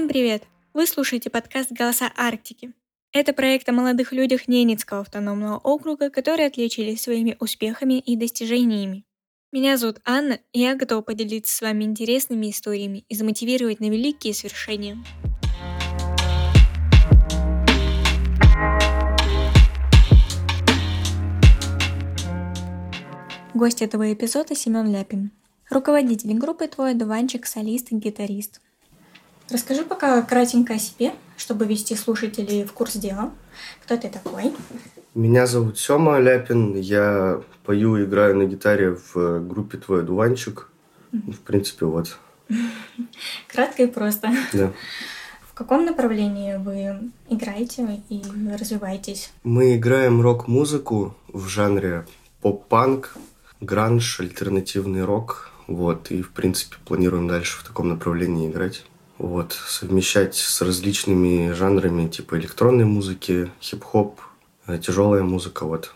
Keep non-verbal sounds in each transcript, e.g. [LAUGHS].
Всем привет! Вы слушаете подкаст «Голоса Арктики». Это проект о молодых людях Ненецкого автономного округа, которые отличились своими успехами и достижениями. Меня зовут Анна, и я готова поделиться с вами интересными историями и замотивировать на великие свершения. Гость этого эпизода Семен Ляпин, руководитель группы «Твой одуванчик», солист и гитарист. Расскажи пока кратенько о себе, чтобы ввести слушателей в курс дела. Кто ты такой? Меня зовут Сёма Ляпин. Я пою и играю на гитаре в группе «Твой одуванчик». В принципе, вот. [LAUGHS] Кратко и просто. Да. В каком направлении вы играете и развиваетесь? Мы играем рок-музыку в жанре поп-панк, гранж, альтернативный рок. Вот, и, в принципе, планируем дальше в таком направлении играть. Вот, совмещать с различными жанрами, типа электронной музыки, хип-хоп, э, тяжелая музыка, вот.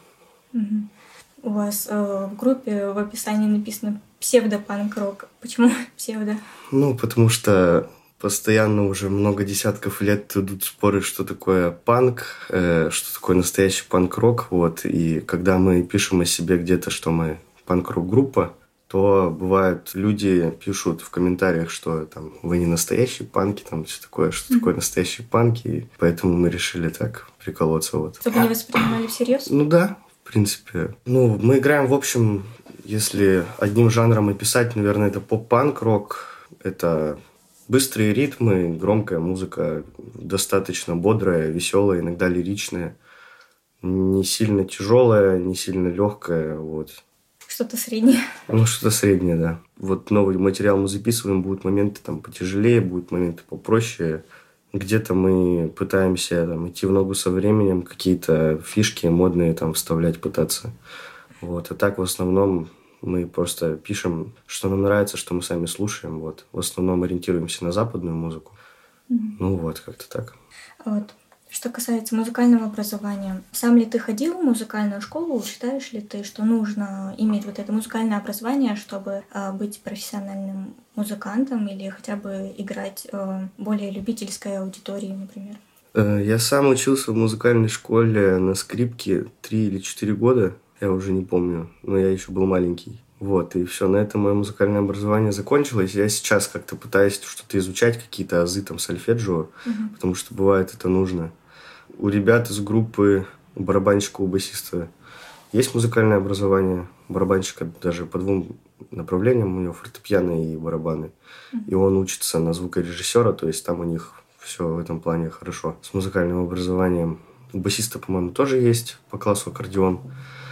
У вас э, в группе в описании написано псевдопанк-рок. Почему [LAUGHS] псевдо? Ну, потому что постоянно уже много десятков лет идут споры, что такое панк, э, что такое настоящий панк-рок, вот. И когда мы пишем о себе где-то, что мы панк-рок группа, то бывают люди пишут в комментариях, что там вы не настоящие панки, там все такое, что mm-hmm. такое настоящие панки, и поэтому мы решили так приколоться вот. Чтобы не воспринимали всерьез? Ну да, в принципе. Ну, мы играем, в общем, если одним жанром описать, наверное, это поп-панк, рок, это быстрые ритмы, громкая музыка, достаточно бодрая, веселая, иногда лиричная, не сильно тяжелая, не сильно легкая, вот. Что-то среднее. Ну, что-то среднее, да. Вот новый материал мы записываем, будут моменты там потяжелее, будут моменты попроще. Где-то мы пытаемся там, идти в ногу со временем, какие-то фишки модные там вставлять, пытаться. Вот. А так в основном мы просто пишем, что нам нравится, что мы сами слушаем. Вот. В основном ориентируемся на западную музыку. Mm-hmm. Ну вот, как-то так. Вот. Что касается музыкального образования, сам ли ты ходил в музыкальную школу? Считаешь ли ты, что нужно иметь вот это музыкальное образование, чтобы э, быть профессиональным музыкантом или хотя бы играть э, более любительской аудитории, например? Э, я сам учился в музыкальной школе на скрипке три или четыре года, я уже не помню, но я еще был маленький. Вот, и все, на этом мое музыкальное образование закончилось. Я сейчас как-то пытаюсь что-то изучать, какие-то азы там сольфеджио, угу. потому что бывает это нужно у ребят из группы, у барабанщика, у басиста есть музыкальное образование. Барабанщика даже по двум направлениям, у него фортепиано и барабаны. И он учится на звукорежиссера, то есть там у них все в этом плане хорошо. С музыкальным образованием. У басиста, по-моему, тоже есть по классу аккордеон.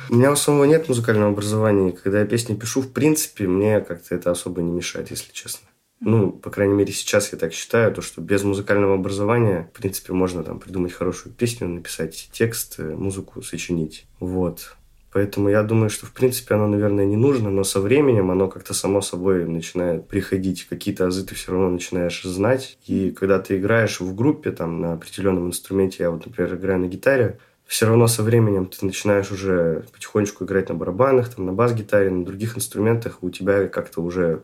У меня у самого нет музыкального образования. Когда я песни пишу, в принципе, мне как-то это особо не мешает, если честно. Ну, по крайней мере, сейчас я так считаю, то, что без музыкального образования, в принципе, можно там придумать хорошую песню, написать текст, э, музыку сочинить. Вот. Поэтому я думаю, что, в принципе, оно, наверное, не нужно, но со временем оно как-то само собой начинает приходить. Какие-то азы ты все равно начинаешь знать. И когда ты играешь в группе, там, на определенном инструменте, я вот, например, играю на гитаре, все равно со временем ты начинаешь уже потихонечку играть на барабанах, там, на бас-гитаре, на других инструментах, у тебя как-то уже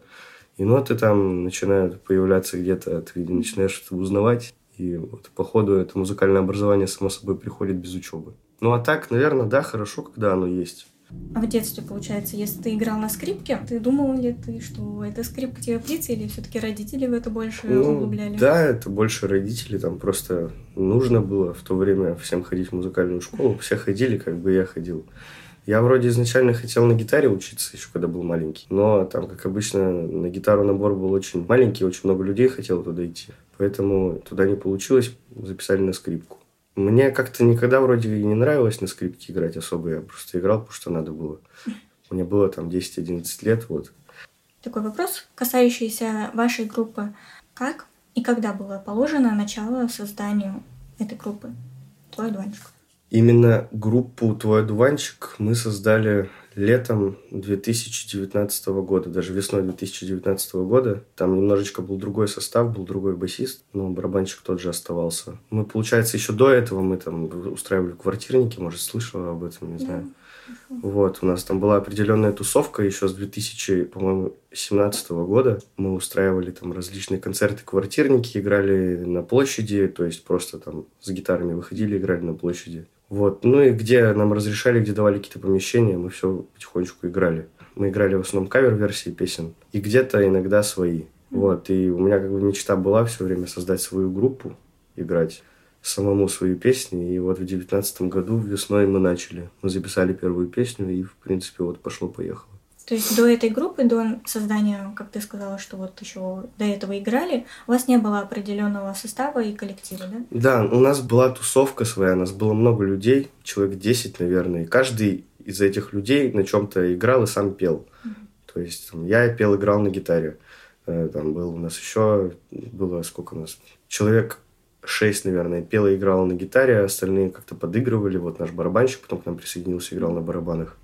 и ноты там начинают появляться где-то, ты начинаешь что-то узнавать. И вот по ходу это музыкальное образование само собой приходит без учебы. Ну а так, наверное, да, хорошо, когда оно есть. А в детстве, получается, если ты играл на скрипке, ты думал ли ты, что это скрипка тебе птица, или все-таки родители в это больше ну, углубляли? Да, это больше родители, там просто нужно было в то время всем ходить в музыкальную школу, все ходили, как бы я ходил. Я вроде изначально хотел на гитаре учиться, еще когда был маленький. Но там, как обычно, на гитару набор был очень маленький, очень много людей хотело туда идти. Поэтому туда не получилось, записали на скрипку. Мне как-то никогда вроде не нравилось на скрипке играть особо. Я просто играл, потому что надо было. Мне было там 10-11 лет, вот. Такой вопрос, касающийся вашей группы. Как и когда было положено начало созданию этой группы? Твой дуванчик. Именно группу «Твой одуванчик» мы создали летом 2019 года, даже весной 2019 года. Там немножечко был другой состав, был другой басист, но барабанщик тот же оставался. Мы, получается, еще до этого мы там устраивали квартирники, может, слышала об этом, не знаю. Вот, у нас там была определенная тусовка еще с 2000, по-моему, 2017 года. Мы устраивали там различные концерты, квартирники, играли на площади, то есть просто там с гитарами выходили, играли на площади. Вот. Ну и где нам разрешали, где давали какие-то помещения, мы все потихонечку играли. Мы играли в основном кавер-версии песен и где-то иногда свои. Вот. И у меня как бы мечта была все время создать свою группу, играть самому свои песни. И вот в девятнадцатом году весной мы начали. Мы записали первую песню, и, в принципе, вот пошло-поехало. То есть до этой группы, до создания, как ты сказала, что вот еще до этого играли, у вас не было определенного состава и коллектива, да? Да, у нас была тусовка своя, у нас было много людей, человек 10, наверное, и каждый из этих людей на чем-то играл и сам пел. Mm-hmm. То есть там, я пел, играл на гитаре. Э, там был у нас еще, было сколько у нас, человек шесть, наверное, пел и играл на гитаре, остальные как-то подыгрывали. Вот наш барабанщик потом к нам присоединился, играл на барабанах.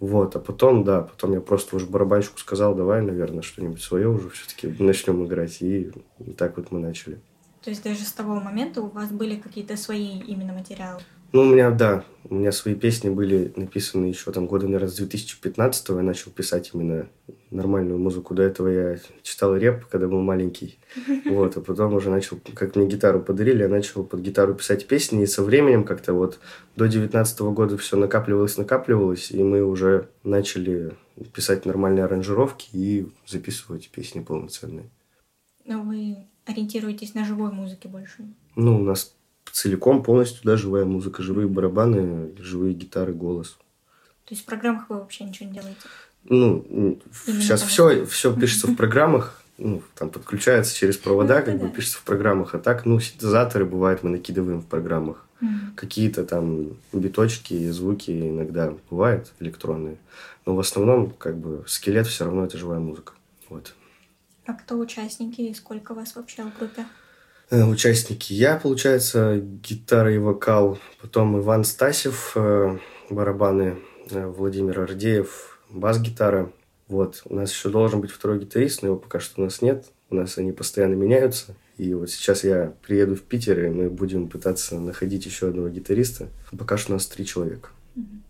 Вот, а потом, да, потом я просто уже барабанщику сказал, давай, наверное, что-нибудь свое уже все-таки начнем играть. И, и так вот мы начали. То есть даже с того момента у вас были какие-то свои именно материалы? Ну, у меня, да, у меня свои песни были написаны еще там года, наверное, с 2015 я начал писать именно нормальную музыку. До этого я читал реп, когда был маленький. [LAUGHS] Вот, а потом уже начал, как мне гитару подарили, я начал под гитару писать песни, и со временем как-то вот до 19 года все накапливалось, накапливалось, и мы уже начали писать нормальные аранжировки и записывать песни полноценные. Но вы ориентируетесь на живой музыке больше? Ну, у нас целиком, полностью, да, живая музыка, живые барабаны, живые гитары, голос. То есть в программах вы вообще ничего не делаете? Ну, Именно сейчас все, все пишется в программах, ну, там подключается через провода, ну, как бы пишется в программах, а так, ну, синтезаторы бывает мы накидываем в программах. Какие-то там биточки, звуки иногда бывают электронные, но в основном, как бы, скелет все равно это живая музыка. Вот. А кто участники и сколько вас вообще в группе? Э, участники. Я, получается, гитара и вокал. Потом Иван Стасев, э, барабаны, э, Владимир Ардеев, бас-гитара. Вот. У нас еще должен быть второй гитарист, но его пока что у нас нет. У нас они постоянно меняются. И вот сейчас я приеду в Питер, и мы будем пытаться находить еще одного гитариста. Пока что у нас три человека.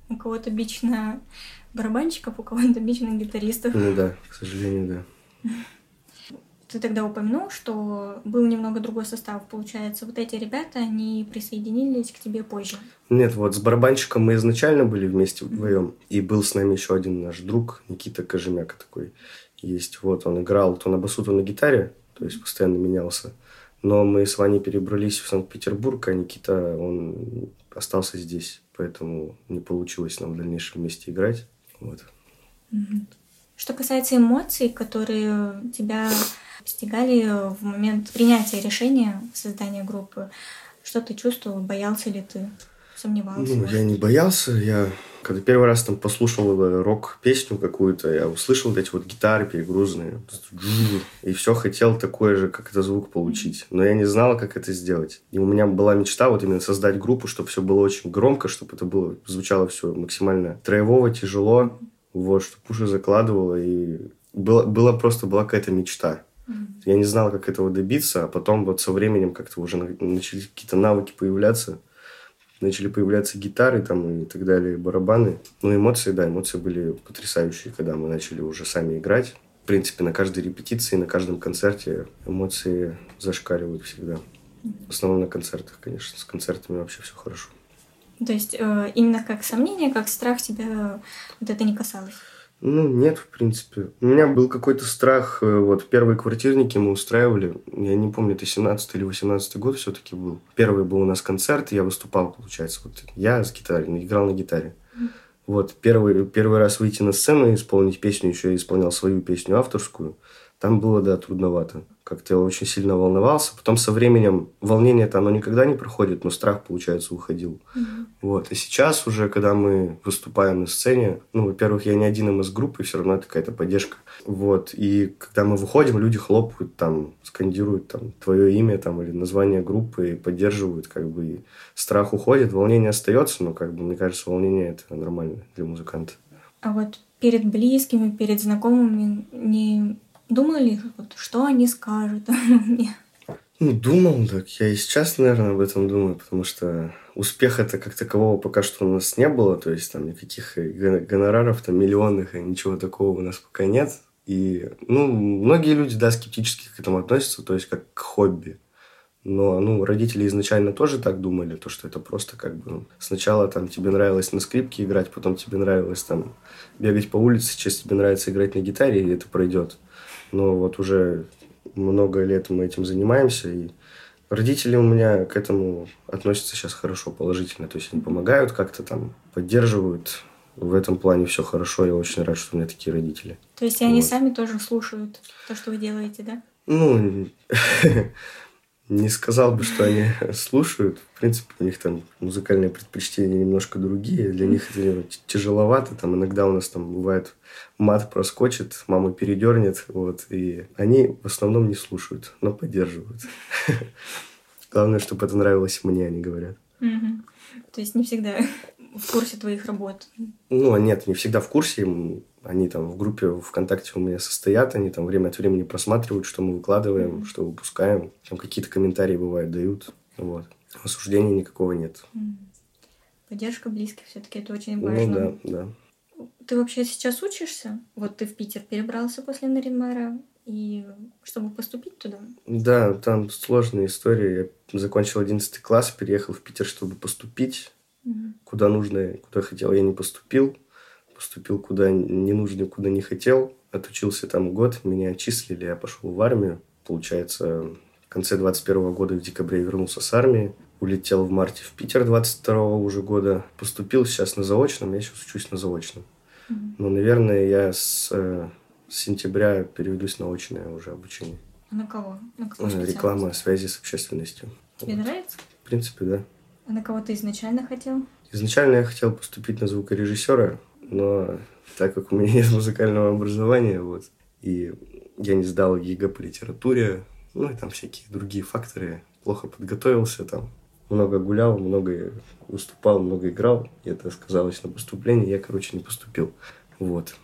У кого-то бич на барабанщиков, у кого-то бич на гитаристов. Ну да, к сожалению, да. [LAUGHS] Ты тогда упомянул, что был немного другой состав. Получается, вот эти ребята, они присоединились к тебе позже. Нет, вот с барабанщиком мы изначально были вместе вдвоем. И был с нами еще один наш друг, Никита Кожемяка такой. Есть. Вот он играл то на басу, то на гитаре. То есть постоянно менялся. Но мы с Ваней перебрались в Санкт-Петербург, а Никита, он остался здесь. Поэтому не получилось нам в дальнейшем вместе играть. Вот. Что касается эмоций, которые тебя постигали в момент принятия решения создания группы? Что ты чувствовал? Боялся ли ты? Сомневался? Ну, я не боялся. Я когда первый раз там послушал рок-песню какую-то, я услышал эти вот гитары перегрузанные. И все хотел такой же, как это звук получить. Но я не знал, как это сделать. И у меня была мечта вот именно создать группу, чтобы все было очень громко, чтобы это было, звучало все максимально троевого, тяжело. Вот, чтобы уши закладывало. И было, было просто была какая-то мечта. Я не знал, как этого добиться, а потом вот со временем как-то уже начали какие-то навыки появляться. Начали появляться гитары там и так далее, барабаны. Ну, эмоции, да, эмоции были потрясающие, когда мы начали уже сами играть. В принципе, на каждой репетиции, на каждом концерте эмоции зашкаливают всегда. В основном на концертах, конечно. С концертами вообще все хорошо. То есть э, именно как сомнение, как страх тебя вот это не касалось? Ну, нет, в принципе. У меня был какой-то страх. Э, вот первые квартирники мы устраивали. Я не помню, это 17 или 18 год все-таки был. Первый был у нас концерт, я выступал, получается. Вот я с гитарой, играл на гитаре. Вот первый, первый раз выйти на сцену и исполнить песню, еще я исполнял свою песню авторскую. Там было, да, трудновато как-то я очень сильно волновался. Потом со временем волнение-то оно никогда не проходит, но страх, получается, уходил. Mm-hmm. Вот. И сейчас уже, когда мы выступаем на сцене, ну, во-первых, я не один из группы, все равно это какая-то поддержка. Вот. И когда мы выходим, люди хлопают там, скандируют там твое имя там или название группы и поддерживают, как бы и страх уходит, волнение остается, но как бы мне кажется, волнение это нормально для музыканта. А вот перед близкими, перед знакомыми не думали, вот, что они скажут [LAUGHS] мне? Ну, думал, так я и сейчас, наверное, об этом думаю, потому что успеха-то как такового пока что у нас не было, то есть там никаких гонораров, там миллионных, и ничего такого у нас пока нет. И, ну, многие люди, да, скептически к этому относятся, то есть как к хобби. Но, ну, родители изначально тоже так думали, то, что это просто как бы... Ну, сначала там тебе нравилось на скрипке играть, потом тебе нравилось там бегать по улице, сейчас тебе нравится играть на гитаре, и это пройдет. Но вот уже много лет мы этим занимаемся, и родители у меня к этому относятся сейчас хорошо, положительно. То есть они помогают как-то там, поддерживают. В этом плане все хорошо. Я очень рад, что у меня такие родители. То есть они вот. сами тоже слушают то, что вы делаете, да? Ну, [LAUGHS] Не сказал бы, что они [LAUGHS] слушают. В принципе, у них там музыкальные предпочтения немножко другие. Для них это тяжеловато. Там иногда у нас там бывает мат проскочит, мама передернет. Вот, и они в основном не слушают, но поддерживают. [LAUGHS] Главное, чтобы это нравилось мне, они говорят. То есть не всегда [LAUGHS] в курсе твоих работ? Ну, нет, не всегда в курсе. Они там в группе ВКонтакте у меня состоят, они там время от времени просматривают, что мы выкладываем, что выпускаем. Там какие-то комментарии бывают, дают. Вот. Осуждения никакого нет. Поддержка близких все-таки это очень важно. Ну да, да. Ты вообще сейчас учишься? Вот ты в Питер перебрался после Наринмара, и чтобы поступить туда? Да, там сложная история. Я закончил 11 класс, переехал в Питер, чтобы поступить. Угу. Куда нужно, куда хотел, я не поступил поступил куда не нужно, куда не хотел. Отучился там год, меня отчислили, я пошел в армию. Получается, в конце 21 года, в декабре, я вернулся с армии. Улетел в марте в Питер 22 уже года. Поступил сейчас на заочном, я сейчас учусь на заочном. Mm-hmm. Но, наверное, я с, э, с сентября переведусь на очное уже обучение. А на кого? На какую э, Реклама, связи с общественностью. Тебе вот. нравится? В принципе, да. А на кого ты изначально хотел? Изначально я хотел поступить на звукорежиссера, но так как у меня [LAUGHS] нет музыкального образования, вот, и я не сдал ЕГЭ по литературе, ну и там всякие другие факторы, плохо подготовился, там много гулял, много выступал, много играл, и это сказалось на поступлении, я, короче, не поступил. Вот.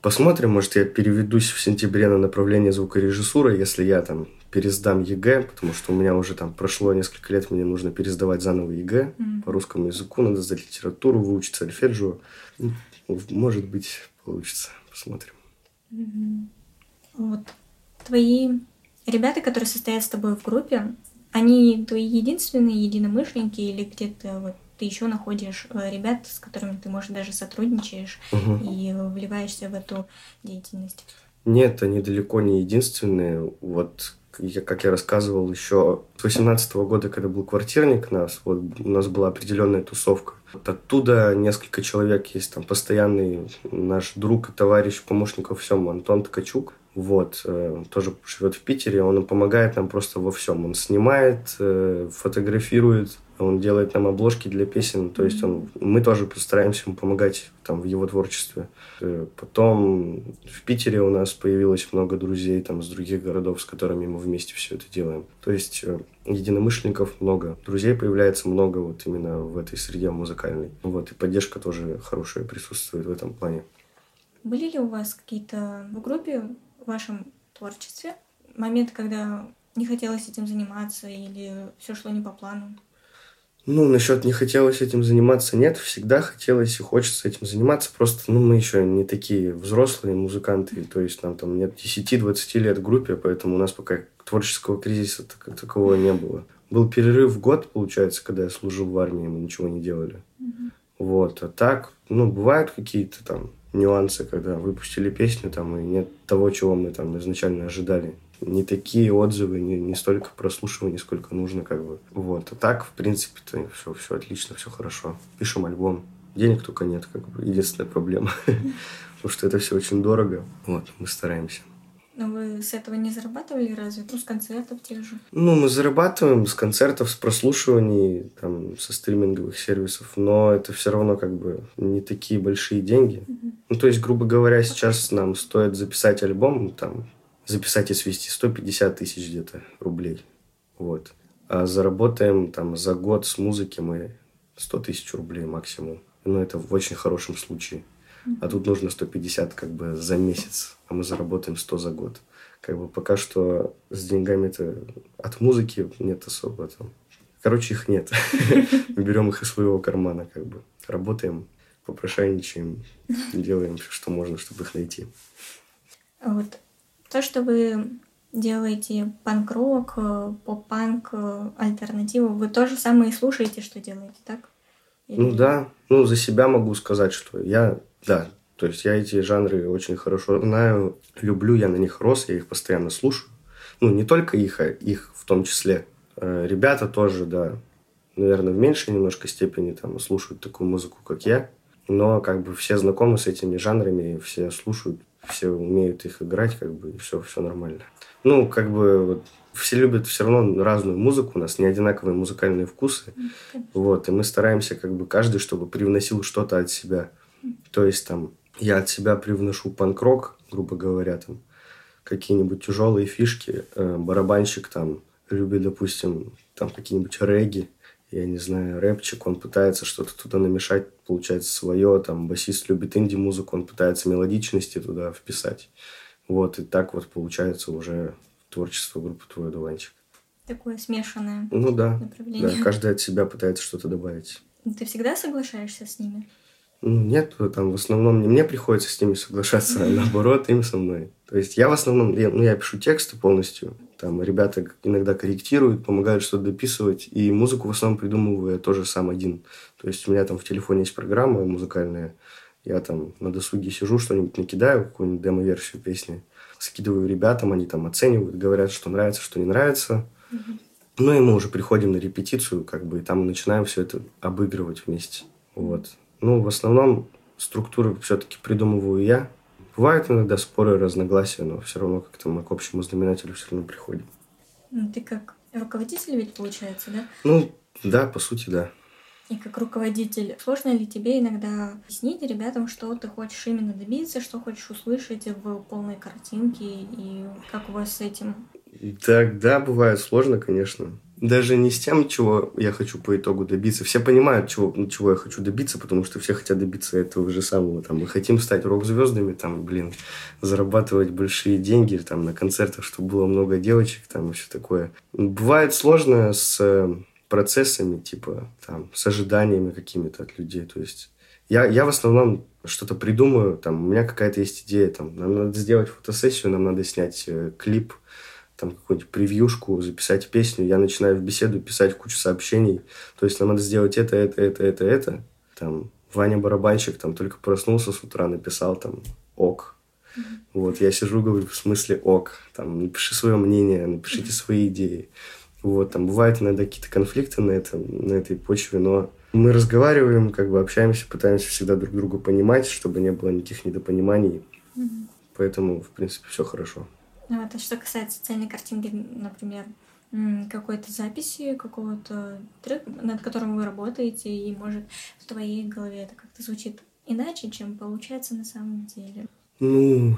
Посмотрим, может, я переведусь в сентябре на направление звукорежиссуры, если я там пересдам ЕГЭ, потому что у меня уже там прошло несколько лет, мне нужно пересдавать заново ЕГЭ mm-hmm. по русскому языку, надо сдать литературу, выучить сольфеджио. Может быть, получится. Посмотрим. Вот. Твои ребята, которые состоят с тобой в группе, они твои единственные единомышленники или где-то вот ты еще находишь э, ребят, с которыми ты, может, даже сотрудничаешь угу. и вливаешься в эту деятельность? Нет, они далеко не единственные. Вот как я рассказывал еще с 18 года, когда был квартирник нас, вот у нас была определенная тусовка. Вот оттуда несколько человек есть, там постоянный наш друг и товарищ, помощник во всем, Антон Ткачук. Вот, э, тоже живет в Питере, он помогает нам просто во всем. Он снимает, э, фотографирует, он делает нам обложки для песен, то есть он, мы тоже постараемся ему помогать там в его творчестве. Э, потом в Питере у нас появилось много друзей там с других городов, с которыми мы вместе все это делаем. То есть э, единомышленников много, друзей появляется много вот именно в этой среде музыкальной. Вот, и поддержка тоже хорошая присутствует в этом плане. Были ли у вас какие-то в группе в вашем творчестве моменты, когда не хотелось этим заниматься или все шло не по плану? Ну, насчет не хотелось этим заниматься, нет. Всегда хотелось и хочется этим заниматься. Просто, ну, мы еще не такие взрослые музыканты. То есть нам там нет 10-20 лет в группе, поэтому у нас пока творческого кризиса как такового не было. Был перерыв в год, получается, когда я служил в армии, мы ничего не делали. Mm-hmm. Вот. А так, ну, бывают какие-то там нюансы, когда выпустили песню там, и нет того, чего мы там изначально ожидали не такие отзывы, не, не столько прослушиваний, сколько нужно, как бы. Вот. А так, в принципе-то, все, все отлично, все хорошо. Пишем альбом. Денег только нет, как бы, единственная проблема. [LAUGHS] Потому что это все очень дорого. Вот, мы стараемся. Но вы с этого не зарабатывали разве? Ну, с концертов тех же? Ну, мы зарабатываем с концертов, с прослушиваний, там, со стриминговых сервисов, но это все равно как бы не такие большие деньги. Угу. Ну, то есть, грубо говоря, сейчас нам стоит записать альбом, там, записать и свести 150 тысяч где-то рублей. Вот. А заработаем там за год с музыки мы 100 тысяч рублей максимум. Ну, это в очень хорошем случае. А тут нужно 150 как бы за месяц, а мы заработаем 100 за год. Как бы пока что с деньгами-то от музыки нет особо там. Короче, их нет. [LAUGHS] Мы берем их из своего кармана, как бы. Работаем, попрошайничаем, делаем все, что можно, чтобы их найти. Вот то, что вы делаете панк-рок, э, поп-панк, э, альтернативу, вы тоже самое слушаете, что делаете, так? Или... Ну да, ну за себя могу сказать, что я, да, то есть я эти жанры очень хорошо знаю, люблю, я на них рос, я их постоянно слушаю. Ну, не только их, а их в том числе. Э, ребята тоже, да, наверное, в меньшей немножко степени там слушают такую музыку, как я. Но как бы все знакомы с этими жанрами, все слушают, все умеют их играть, как бы, и все, все нормально. Ну, как бы, вот, все любят все равно разную музыку, у нас не одинаковые музыкальные вкусы. Вот, и мы стараемся, как бы, каждый, чтобы привносил что-то от себя. То есть, там, я от себя привношу панк-рок, грубо говоря, там, какие-нибудь тяжелые фишки, э, барабанщик там любит, допустим, там какие-нибудь регги, я не знаю, рэпчик, он пытается что-то туда намешать, получается свое, там, басист любит инди-музыку, он пытается мелодичности туда вписать. Вот, и так вот получается уже творчество группы «Твой одуванчик». Такое смешанное ну, да, направление. Да, каждый от себя пытается что-то добавить. Ты всегда соглашаешься с ними? Ну, нет, там в основном не мне приходится с ними соглашаться, а наоборот им со мной. То есть я в основном, я, ну, я пишу тексты полностью, там ребята иногда корректируют, помогают что-то дописывать, и музыку в основном придумываю я тоже сам один. То есть у меня там в телефоне есть программа музыкальная, я там на досуге сижу, что-нибудь накидаю, какую-нибудь демо-версию песни, скидываю ребятам, они там оценивают, говорят, что нравится, что не нравится. Mm-hmm. Ну и мы уже приходим на репетицию, как бы, и там начинаем все это обыгрывать вместе. Вот. Ну, в основном структуры все-таки придумываю я. Бывают иногда споры, разногласия, но все равно как-то мы к общему знаменателю все равно приходим. Ну, ты как руководитель ведь получается, да? Ну, да, по сути, да. И как руководитель, сложно ли тебе иногда объяснить ребятам, что ты хочешь именно добиться, что хочешь услышать в полной картинке, и как у вас с этим? Так, да, бывает сложно, конечно даже не с тем, чего я хочу по итогу добиться. Все понимают, чего, чего я хочу добиться, потому что все хотят добиться этого же самого. Там, мы хотим стать рок-звездами, там, блин, зарабатывать большие деньги, там, на концертах, чтобы было много девочек, там, и все такое. Бывает сложно с э, процессами, типа, там, с ожиданиями какими-то от людей. То есть я, я в основном что-то придумаю, там, у меня какая-то есть идея, там, нам надо сделать фотосессию, нам надо снять э, клип, там какую-нибудь превьюшку, записать песню, я начинаю в беседу писать кучу сообщений. То есть нам надо сделать это, это, это, это, это. Там Ваня барабанщик там только проснулся с утра, написал там ок. Mm-hmm. Вот, я сижу, говорю, в смысле ок. Там, напиши свое мнение, напишите mm-hmm. свои идеи. Вот, там бывают иногда какие-то конфликты на, этом, на этой почве, но мы разговариваем, как бы общаемся, пытаемся всегда друг друга понимать, чтобы не было никаких недопониманий. Mm-hmm. Поэтому, в принципе, все хорошо. Ну, это что касается социальной картинки, например, какой-то записи, какого-то трека, над которым вы работаете, и, может, в твоей голове это как-то звучит иначе, чем получается на самом деле. Ну,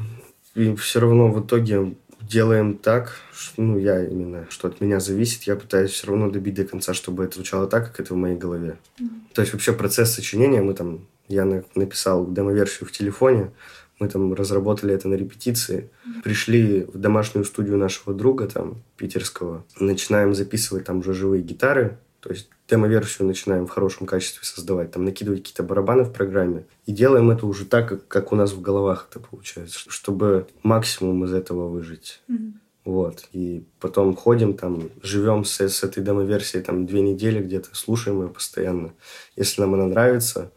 и все равно в итоге делаем так, что, ну, я именно, что от меня зависит, я пытаюсь все равно добить до конца, чтобы это звучало так, как это в моей голове. Mm-hmm. То есть вообще процесс сочинения, мы там, я написал демо-версию в телефоне, мы там разработали это на репетиции. Пришли в домашнюю студию нашего друга, там, питерского. Начинаем записывать там уже живые гитары. То есть демо-версию начинаем в хорошем качестве создавать, там накидывать какие-то барабаны в программе. И делаем это уже так, как, как у нас в головах это получается, чтобы максимум из этого выжить. Mm-hmm. Вот. И потом ходим там, живем с, с этой демо-версией там две недели где-то, слушаем ее постоянно. Если нам она нравится,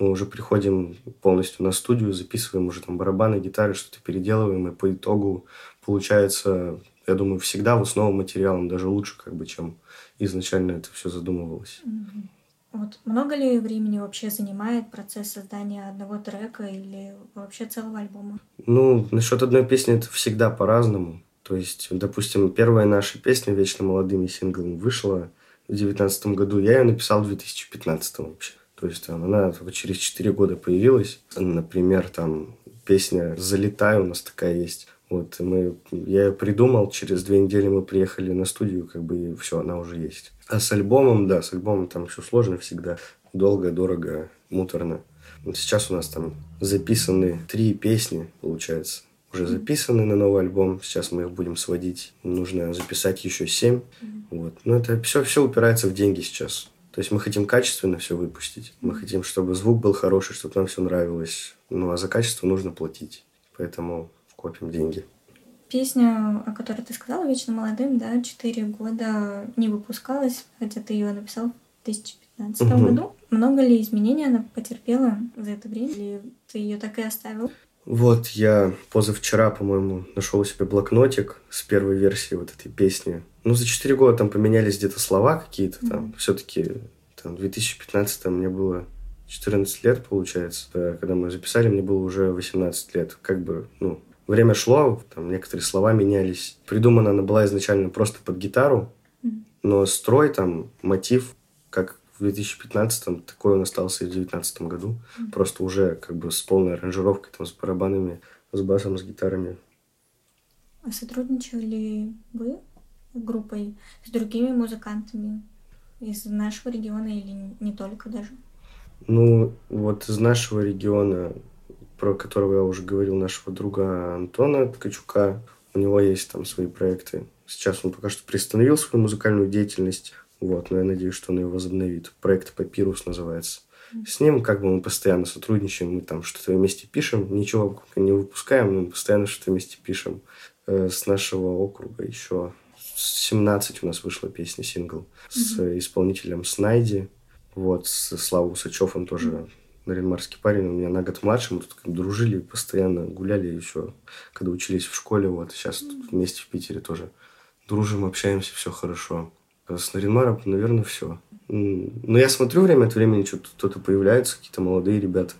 мы уже приходим полностью на студию, записываем уже там барабаны, гитары, что-то переделываем, и по итогу получается, я думаю, всегда в основу материалом даже лучше, как бы, чем изначально это все задумывалось. Вот много ли времени вообще занимает процесс создания одного трека или вообще целого альбома? Ну, насчет одной песни это всегда по-разному. То есть, допустим, первая наша песня «Вечно молодыми» синглом вышла в 2019 году. Я ее написал в 2015 вообще. То есть там, она только через 4 года появилась. Например, там песня «Залетаю» у нас такая есть. Вот, мы, я ее придумал, через две недели мы приехали на студию, как бы, и все, она уже есть. А с альбомом, да, с альбомом там все сложно всегда. Долго, дорого, муторно. Вот сейчас у нас там записаны три песни, получается. Уже записаны на новый альбом. Сейчас мы их будем сводить. Нужно записать еще семь. Mm-hmm. Вот. Но это все, все упирается в деньги сейчас. То есть мы хотим качественно все выпустить. Мы хотим, чтобы звук был хороший, чтобы нам все нравилось. Ну а за качество нужно платить. Поэтому копим деньги. Песня, о которой ты сказала, «Вечно молодым», да, четыре года не выпускалась, хотя ты ее написал в 2015 угу. году. Много ли изменений она потерпела за это время? Или ты ее так и оставил? Вот, я позавчера, по-моему, нашел себе блокнотик с первой версии вот этой песни. Ну, за четыре года там поменялись где-то слова какие-то там. Mm-hmm. Все-таки там, в 2015 мне было 14 лет, получается. Когда мы записали, мне было уже 18 лет. Как бы, ну, время шло, там некоторые слова менялись. Придумана она была изначально просто под гитару, но строй, там, мотив, как в 2015-м, такой он остался и в 2019 году. Mm-hmm. Просто уже как бы с полной аранжировкой, там, с барабанами, с басом, с гитарами. А сотрудничали ли вы группой с другими музыкантами из нашего региона или не только даже? Ну, вот из нашего региона про которого я уже говорил, нашего друга Антона Ткачука. У него есть там свои проекты. Сейчас он пока что приостановил свою музыкальную деятельность, вот, но я надеюсь, что он ее возобновит. Проект «Папирус» называется. С ним как бы мы постоянно сотрудничаем, мы там что-то вместе пишем, ничего не выпускаем, но мы постоянно что-то вместе пишем. Э, с нашего округа еще 17 у нас вышла песня, сингл, с mm-hmm. исполнителем Снайди. Вот, с Славой Усачев он тоже mm-hmm Наринмарский парень, у меня на год младше, мы тут как дружили, постоянно гуляли еще, когда учились в школе, вот, сейчас тут вместе в Питере тоже дружим, общаемся, все хорошо. А с Наринмаром, наверное, все. Но я смотрю время от времени, что-то кто-то появляется, какие-то молодые ребята.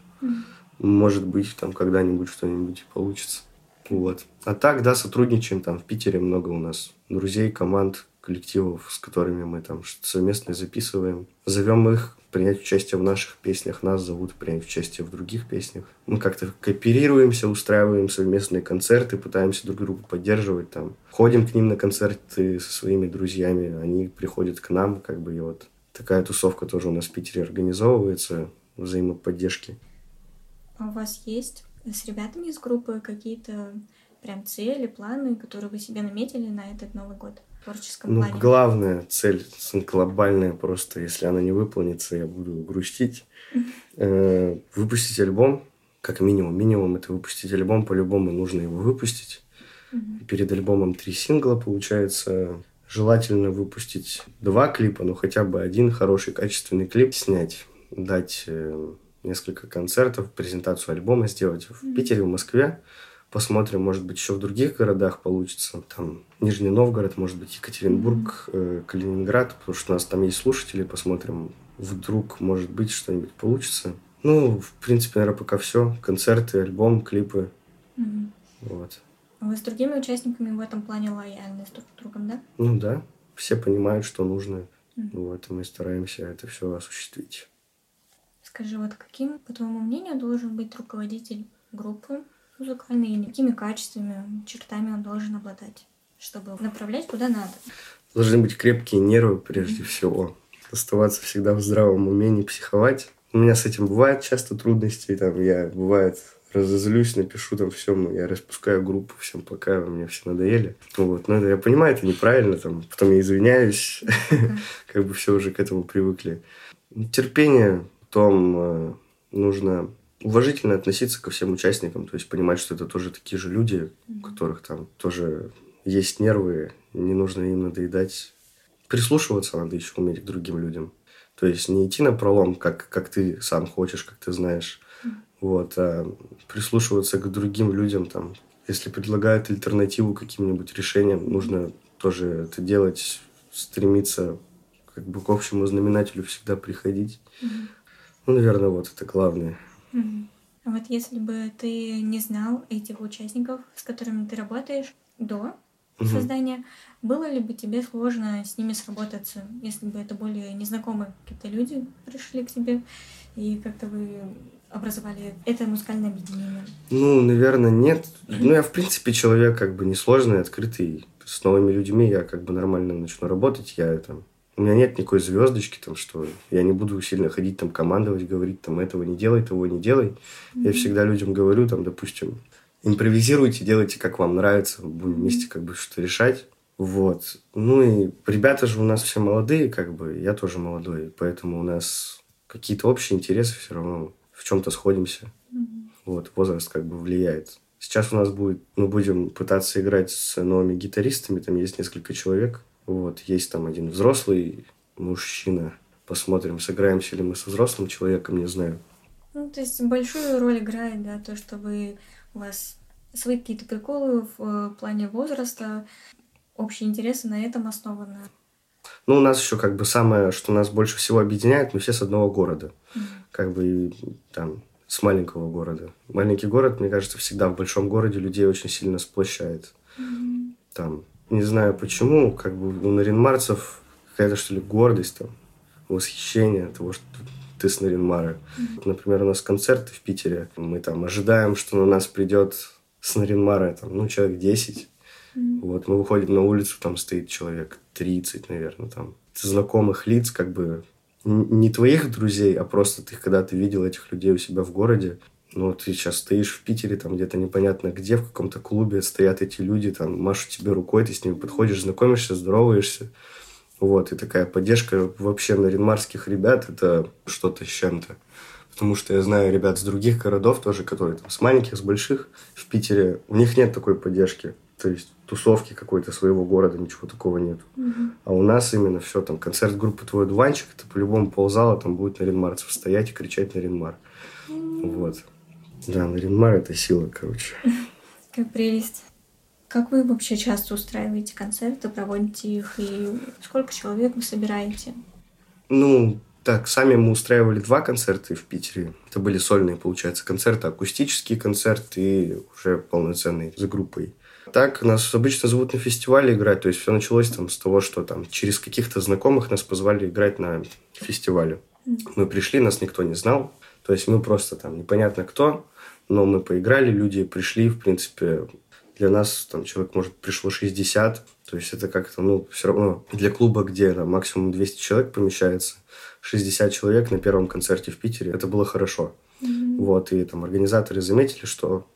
Может быть, там когда-нибудь что-нибудь получится. Вот. А так, да, сотрудничаем там в Питере много у нас друзей, команд, коллективов, с которыми мы там совместно записываем. Зовем их принять участие в наших песнях, нас зовут принять участие в других песнях. Мы как-то кооперируемся, устраиваем совместные концерты, пытаемся друг друга поддерживать там. Ходим к ним на концерты со своими друзьями, они приходят к нам, как бы, и вот такая тусовка тоже у нас в Питере организовывается, взаимоподдержки. А у вас есть с ребятами из группы какие-то прям цели, планы, которые вы себе наметили на этот Новый год? творческом ну, плане? главная цель глобальная просто, если она не выполнится, я буду грустить. Э, выпустить альбом, как минимум. Минимум это выпустить альбом, по-любому нужно его выпустить. Перед альбомом три сингла, получается. Желательно выпустить два клипа, но хотя бы один хороший, качественный клип снять, дать э, несколько концертов, презентацию альбома сделать в Питере, в Москве. Посмотрим, может быть, еще в других городах получится. Там Нижний Новгород, может быть, Екатеринбург, э, Калининград, потому что у нас там есть слушатели. Посмотрим, вдруг, может быть, что-нибудь получится. Ну, в принципе, наверное, пока все. Концерты, альбом, клипы. Mm-hmm. Вот. А вы с другими участниками в этом плане лояльны с друг другом, да? Ну да. Все понимают, что нужно. Mm-hmm. Вот, и мы стараемся это все осуществить. Скажи, вот каким, по твоему мнению, должен быть руководитель группы музыкальный, и какими качествами, чертами он должен обладать, чтобы направлять куда надо. Должны быть крепкие нервы прежде mm-hmm. всего. Оставаться всегда в здравом уме, не психовать. У меня с этим бывает часто трудности. Там я, бывает, разозлюсь, напишу там всем, я распускаю группу, всем пока, мне все надоели. Вот. Но это, я понимаю, это неправильно, там, потом я извиняюсь, [LAUGHS] как бы все уже к этому привыкли. Терпение, потом э, нужно уважительно относиться ко всем участникам, то есть понимать, что это тоже такие же люди, у которых там тоже есть нервы, не нужно им надоедать. Прислушиваться надо еще уметь к другим людям. То есть не идти на пролом, как, как ты сам хочешь, как ты знаешь, вот, а прислушиваться к другим людям, там, если предлагают альтернативу каким-нибудь решениям, нужно тоже это делать, стремиться как бы к общему знаменателю всегда приходить. Mm-hmm. Ну, наверное, вот это главное. А вот если бы ты не знал этих участников, с которыми ты работаешь до угу. создания, было ли бы тебе сложно с ними сработаться, если бы это более незнакомые какие-то люди пришли к тебе и как-то вы образовали это музыкальное объединение? Ну, наверное, нет. Ну, я, в принципе, человек как бы несложный, открытый. С новыми людьми я как бы нормально начну работать. Я там У меня нет никакой звездочки, там, что я не буду сильно ходить, там, командовать, говорить, там, этого не делай, того не делай. Mm-hmm. Я всегда людям говорю, там, допустим, импровизируйте, делайте, как вам нравится, будем вместе как бы что-то решать. Вот. Ну и ребята же у нас все молодые, как бы, я тоже молодой, поэтому у нас какие-то общие интересы все равно в чем-то сходимся. Mm-hmm. Вот, возраст как бы влияет. Сейчас у нас будет, мы будем пытаться играть с новыми гитаристами, там есть несколько человек. Вот, есть там один взрослый мужчина. Посмотрим, сыграемся ли мы со взрослым человеком, не знаю. Ну, то есть большую роль играет, да, то, что вы, у вас свои какие-то приколы в э, плане возраста, общие интересы на этом основаны. Ну, у нас еще как бы самое, что нас больше всего объединяет, мы все с одного города. Mm-hmm. Как бы там с маленького города. Маленький город, мне кажется, всегда в большом городе людей очень сильно сплощает. Mm-hmm. Там, не знаю почему, как бы у наринмарцев какая-то, что ли, гордость там, восхищение того, что ты с Наринмара. Mm-hmm. Например, у нас концерты в Питере. Мы там ожидаем, что на нас придет с Наринмара там, ну, человек 10. Mm-hmm. Вот, мы выходим на улицу, там стоит человек 30, наверное, там. Знакомых лиц, как бы, не твоих друзей, а просто ты когда ты видел этих людей у себя в городе, ну, ты сейчас стоишь в Питере, там где-то непонятно где, в каком-то клубе стоят эти люди, там машут тебе рукой, ты с ними подходишь, знакомишься, здороваешься. Вот, и такая поддержка вообще на ринмарских ребят, это что-то с чем-то. Потому что я знаю ребят с других городов тоже, которые там с маленьких, с больших, в Питере, у них нет такой поддержки. То есть тусовки какой-то своего города, ничего такого нет. Mm-hmm. А у нас именно все, там, концерт группы «Твой дуванчик», это по-любому ползала, там будет на Ринмарцев стоять и кричать на Ринмар. Mm-hmm. Вот. Да, Наринмар – это сила, короче. [LAUGHS] Какая прелесть. Как вы вообще часто устраиваете концерты, проводите их, и сколько человек вы собираете? Ну, так, сами мы устраивали два концерта в Питере. Это были сольные, получается, концерты, акустические концерты и уже полноценные с группой. Так нас обычно зовут на фестивале играть, то есть все началось там с того, что там через каких-то знакомых нас позвали играть на фестивале. Мы пришли, нас никто не знал, то есть мы просто там непонятно кто, но мы поиграли, люди пришли, в принципе, для нас там человек, может, пришло 60, то есть это как-то, ну, все равно для клуба, где там, максимум 200 человек помещается, 60 человек на первом концерте в Питере, это было хорошо. Mm-hmm. Вот, и там организаторы заметили, что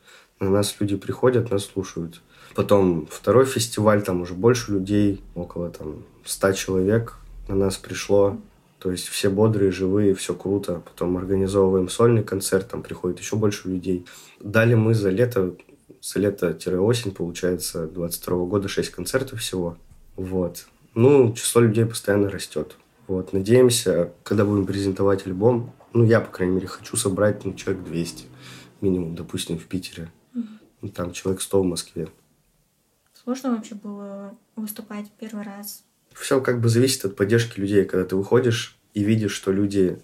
на нас люди приходят, нас слушают. Потом второй фестиваль, там уже больше людей, около там 100 человек на нас пришло. То есть все бодрые, живые, все круто. Потом организовываем сольный концерт, там приходит еще больше людей. Дали мы за лето, за лето-осень, получается, 22 года 6 концертов всего. Вот. Ну, число людей постоянно растет. Вот. Надеемся, когда будем презентовать альбом, ну, я, по крайней мере, хочу собрать ну, человек 200 минимум, допустим, в Питере. Mm-hmm. Там человек 100 в Москве. Сложно вообще было выступать первый раз все как бы зависит от поддержки людей. Когда ты выходишь и видишь, что люди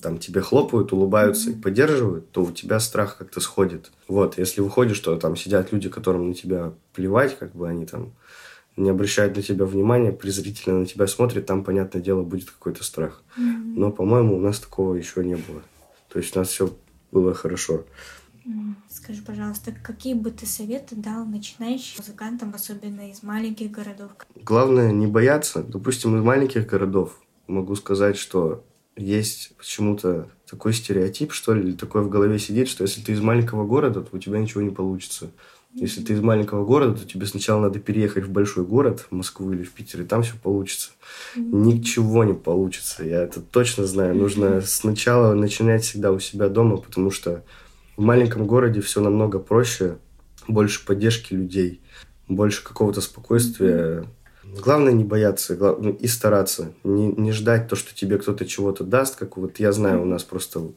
там тебе хлопают, улыбаются и поддерживают, то у тебя страх как-то сходит. Вот, если выходишь, что там сидят люди, которым на тебя плевать, как бы они там не обращают на тебя внимания, презрительно на тебя смотрят, там, понятное дело, будет какой-то страх. Mm-hmm. Но, по-моему, у нас такого еще не было. То есть у нас все было хорошо. Скажи, пожалуйста, какие бы ты советы дал начинающим музыкантам, особенно из маленьких городов? Главное не бояться. Допустим, из маленьких городов могу сказать, что есть почему-то такой стереотип, что ли, или такое в голове сидит, что если ты из маленького города, то у тебя ничего не получится. Если ты из маленького города, то тебе сначала надо переехать в большой город, в Москву или в Питер, и там все получится. Ничего не получится, я это точно знаю. Нужно сначала начинать всегда у себя дома, потому что в маленьком городе все намного проще, больше поддержки людей, больше какого-то спокойствия. Главное не бояться. Ну, и стараться, не, не ждать то, что тебе кто-то чего-то даст, как вот я знаю, у нас просто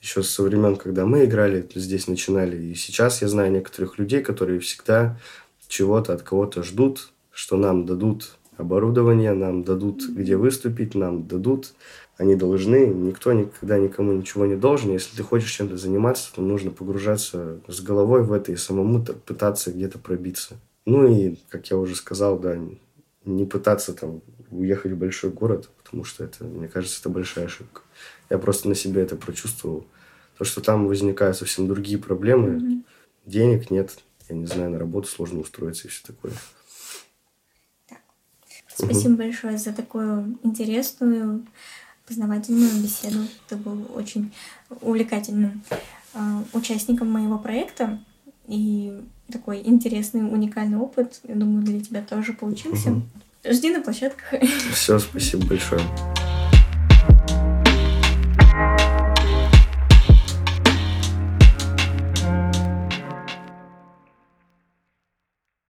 еще со времен, когда мы играли, здесь начинали, и сейчас я знаю некоторых людей, которые всегда чего-то от кого-то ждут, что нам дадут оборудование, нам дадут где выступить, нам дадут они должны, никто никогда никому ничего не должен. Если ты хочешь чем-то заниматься, то нужно погружаться с головой в это и самому пытаться где-то пробиться. Ну и, как я уже сказал, да, не пытаться там уехать в большой город, потому что это, мне кажется, это большая ошибка. Я просто на себе это прочувствовал. То, что там возникают совсем другие проблемы, mm-hmm. денег нет, я не знаю, на работу сложно устроиться и все такое. Спасибо угу. большое за такую интересную, познавательную беседу. Ты был очень увлекательным э, участником моего проекта. И такой интересный, уникальный опыт, я думаю, для тебя тоже получился. Угу. Жди на площадках. Все, спасибо большое.